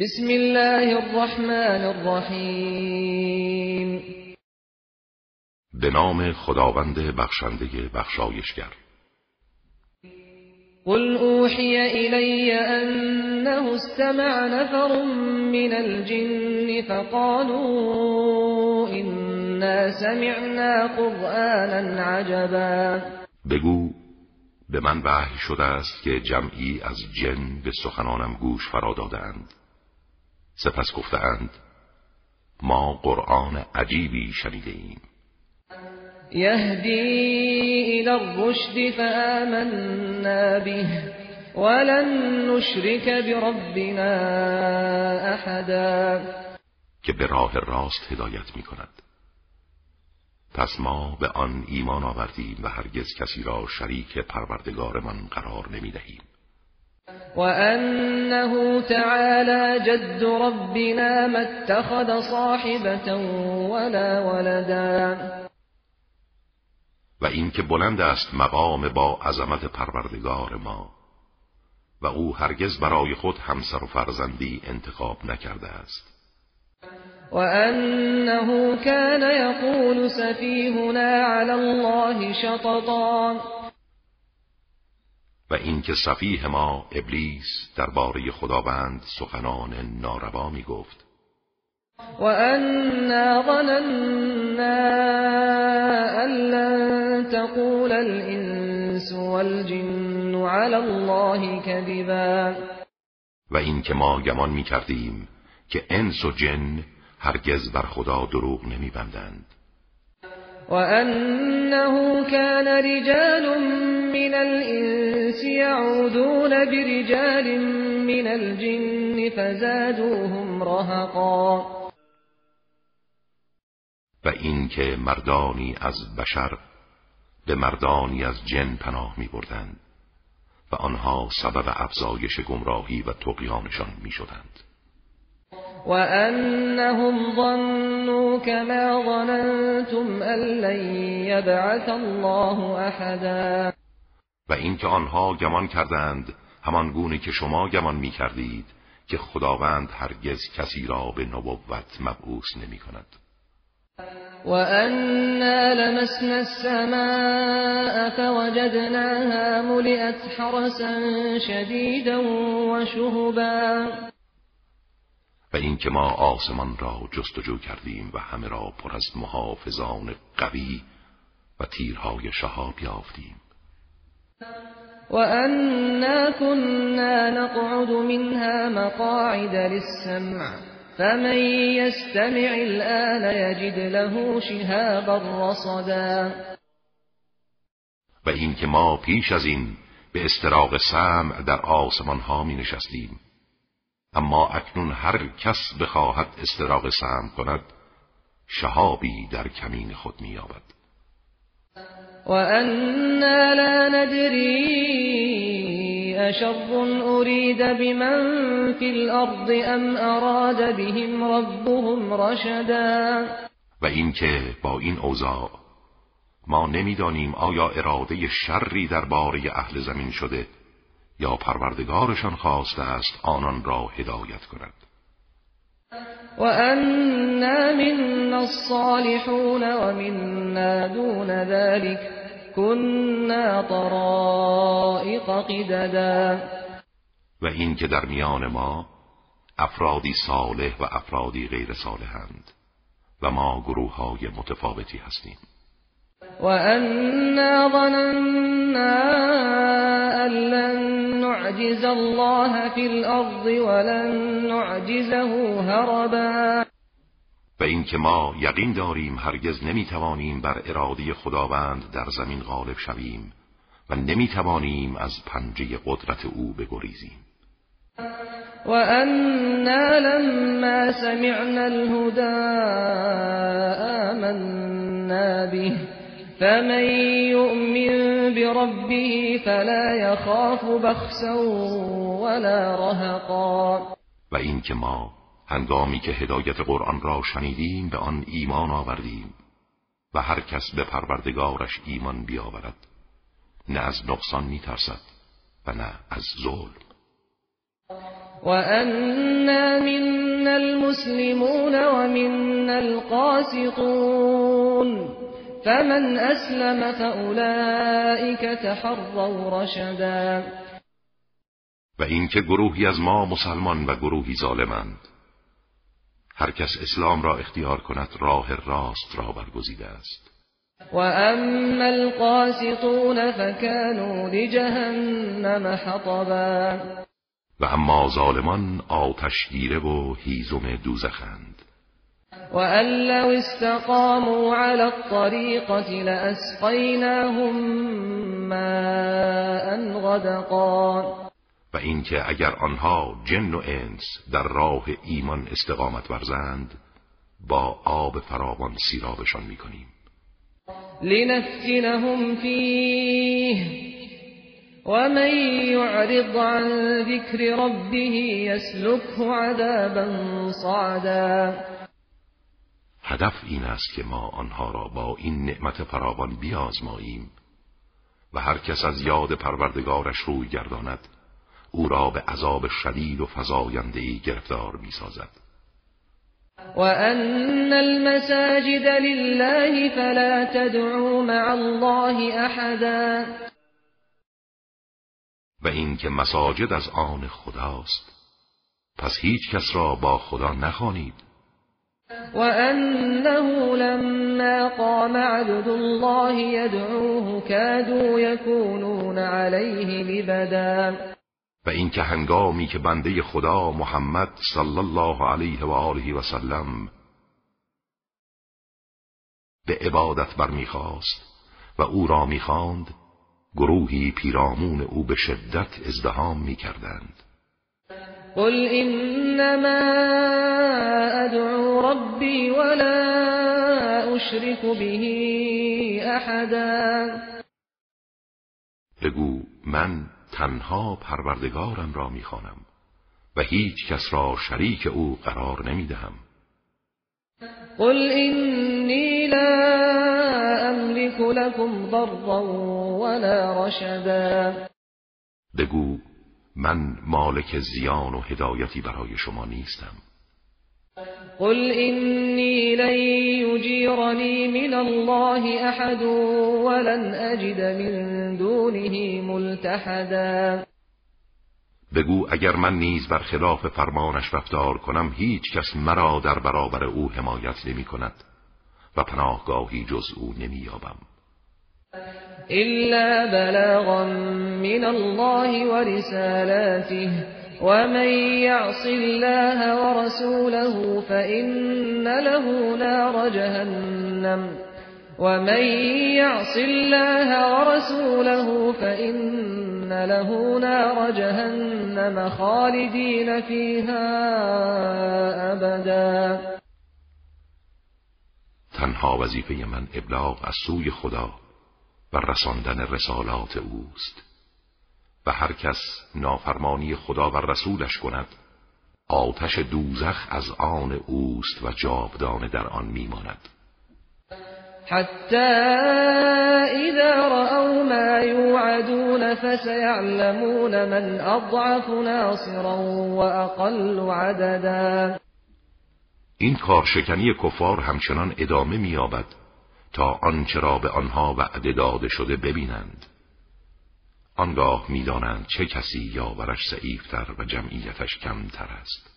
بسم الله الرحمن الرحیم. به نام خداوند بخشنده بخشایشگر. قل اوحی الی انه استمع نفر من الجن فقالوا انا سمعنا قرآنا عجبا. بگو به من وحی شده است که جمعی از جن به سخنانم گوش فرا دادند سپس گفتند ما قرآن عجیبی شنیده ایم یهدی الى الرشد فآمنا به ولن نشرك بربنا احدا. که به راه راست هدایت می کند پس ما به آن ایمان آوردیم و هرگز کسی را شریک پروردگارمان قرار نمی دهیم وأنه تعالى جد ربنا ما اتخذ صاحبة ولا ولدا. و اینکه بلند است مقام با عظمت پروردگار ما و او هرگز برای خود همسر و فرزندی انتخاب نکرده است. وأنه كان يقول سفيهنا على الله شططا. و اینکه صفیه ما ابلیس درباره خداوند سخنان ناروا می گفت و انا ظننا ان تقول الانس والجن على الله كذبا و اینکه ما گمان می کردیم که انس و جن هرگز بر خدا دروغ نمی بندند وأنه كان رجال من الإنس يعودون برجال من الجن فزادوهم رهقا و اینکه مردانی از بشر به مردانی از جن پناه می بردند و آنها سبب افزایش گمراهی و تقیانشان می شدند. وأنهم ظنوا كما ظننتم أن لن يبعث الله أحدا و اینکه آنها گمان کردند همان گونه که شما گمان می کردید که خداوند هرگز کسی را به نبوت مبعوث نمی کند وأنا لمسنا السماء فوجدناها ملئت حرسا شديدا وشهبا و اینکه ما آسمان را جستجو کردیم و همه را پر از محافظان قوی و تیرهای شهاب یافتیم. و انا كنا نقعد منها مقاعد للسمع فمن يستمع الآن يجد له شهابا رصدا. و اینکه ما پیش از این به استراق سمع در آسمان ها می نشستیم. اما اکنون هر کس بخواهد استراق سهم کند شهابی در کمین خود مییابد. و انا لا ندری اشر ارید بمن فی الارض ام اراد بهم ربهم رشدا. و اینکه با این اوضاع ما نمی‌دانیم آیا اراده شری درباره اهل زمین شده. یا پروردگارشان خواسته است آنان را هدایت کند. و انا منا الصالحون و منا دون ذلك كنا طرائق قددا. و این که در میان ما افرادی صالح و افرادی غیر صالحند و ما گروه های متفاوتی هستیم. وأنا ظننا أن لن نعجز الله في الأرض ولن نعجزه هربا. و اینکه ما یقین داریم هرگز نمی‌توانیم بر اراده خداوند در زمین غالب شویم و نمی‌توانیم از پنجه قدرت او بگریزیم. و انا لما سمعنا الهدى آمنا به فمن يؤمن بربه فلا يخاف بخسا ولا رهقا. و اینکه ما هنگامی که هدایت قرآن را شنیدیم به آن ایمان آوردیم و هر کس به پروردگارش ایمان بیاورد نه از نقصان میترسد و نه از ظلم. وأنا منا المسلمون ومنا القاسطون. فمن أسلم فأولئك تحروا رشدا. و اینکه گروهی از ما مسلمان و گروهی ظالمند. هر کس اسلام را اختیار کند راه راست را برگزیده است. و اما القاسطون فكانوا لجهنم حطبا. و اما ظالمان آتشگیره و هیزم دوزخند. و ان لو استقاموا على الطریقة لأسقیناهم ماء غدقا. و اینکه اگر آنها جن و انس در راه ایمان استقامت ورزند با آب فراوان سیرابشان می‌کنیم. لنفتنهم فیه ومن يعرض عن ذكر ربه يسلكه عذابا صعدا. هدف این است که ما آنها را با این نعمت فراوان بیازماییم و هر کس از یاد پروردگارش روی گرداند او را به عذاب شدید و فزایندهای گرفتار می‌سازد. و ان المساجد لله فلا تدعوا مع الله احدا و اینکه مساجد از آن خداست پس هیچ کس را با خدا نخوانید. و انه لما قام عبد الله يدعوه كادوا يكونون عليه لبدا. و اینکه هنگامی که بنده خدا محمد صلی الله علیه و آله و سلم به عبادت برمیخواست و او را می‌خواند گروهی پیرامون او به شدت ازدهام می‌کردند. قل انما ادعو ربی ولا اشرك به احدا بگو من تنها پروردگارم را می‌خوانم و هیچ کس را شریک او قرار نمی‌دهم. قل اینی لا املك لكم ضرا ولا رشدا بگو من مالک زیان و هدایتی برای شما نیستم. قل إني لن يجيرني من الله أحد ولن أجد من دونه ملتحدا. بگو اگر من نیز بر خلاف فرمانش رفتار کنم هیچ کس مرا در برابر او حمایت نمی کند و پناهگاهی جز او نمی یابم. إلا بلاغا من الله ورسالاته ومن يعص الله ورسوله فإن له نار جهنم ومن يعص الله ورسوله فإن له نار جهنم خالدين فيها أبدا. تنها وظیفه من ابلاغ از سوی خدا و رساندن رسالات اوست. و هر کس نافرمانی خدا و رسولش کند آتش دوزخ از آن اوست و جاودانه در آن میماند. حتی اذا رأوا ما یوعدون فسیعلمون من اضعف ناصرا واقل عددا. این کارشکنی کفار همچنان ادامه مییابد تا آنچه را به آنها وعده داده شده ببینند. آنگاه می‌دانند چه کسی یاورش ضعیفتر و جمعیتش کمتر است.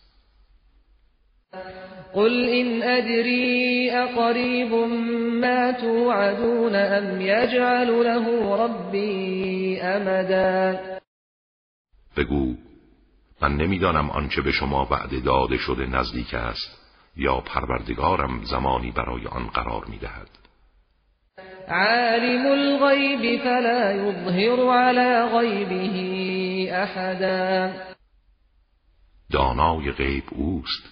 قل إن أدري أقريب ما توعدون أم يجعل له ربي أمدا بگو من نمی‌دانم آنچه به شما وعده داده شده نزدیک است یا پروردگارم زمانی برای آن قرار می‌دهد. عالم الغیب فلا يظهر على غیبه احدا دانای غیب اوست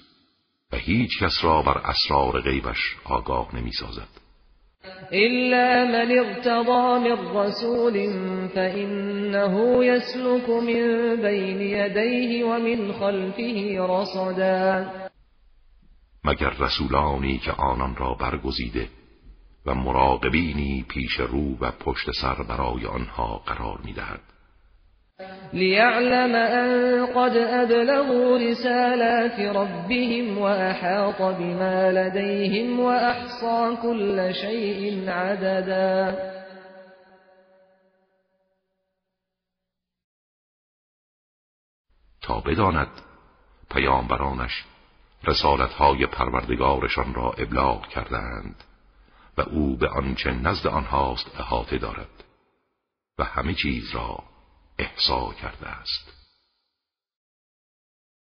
و هیچ کس را بر اسرار غیبش آگاه نمی سازد إلا من ارتضى من رسول فإنه يسلك من بين يديه ومن خلفه رصدا. مگر رسولانی که آنان را برگزیده و مراقبینی پیش رو و پشت سر برای آنها قرار می دهد. ليعلم أن قد أبلغوا رسالات ربهم وأحاط بما لديهم وأحصى كل شيء عددا تا بداند پیامبرانش رسالتهای پروردگارشان را ابلاغ کردند و او به آنچه نزد آنهاست احاطه دارد و همه چیز را احصا کرده است.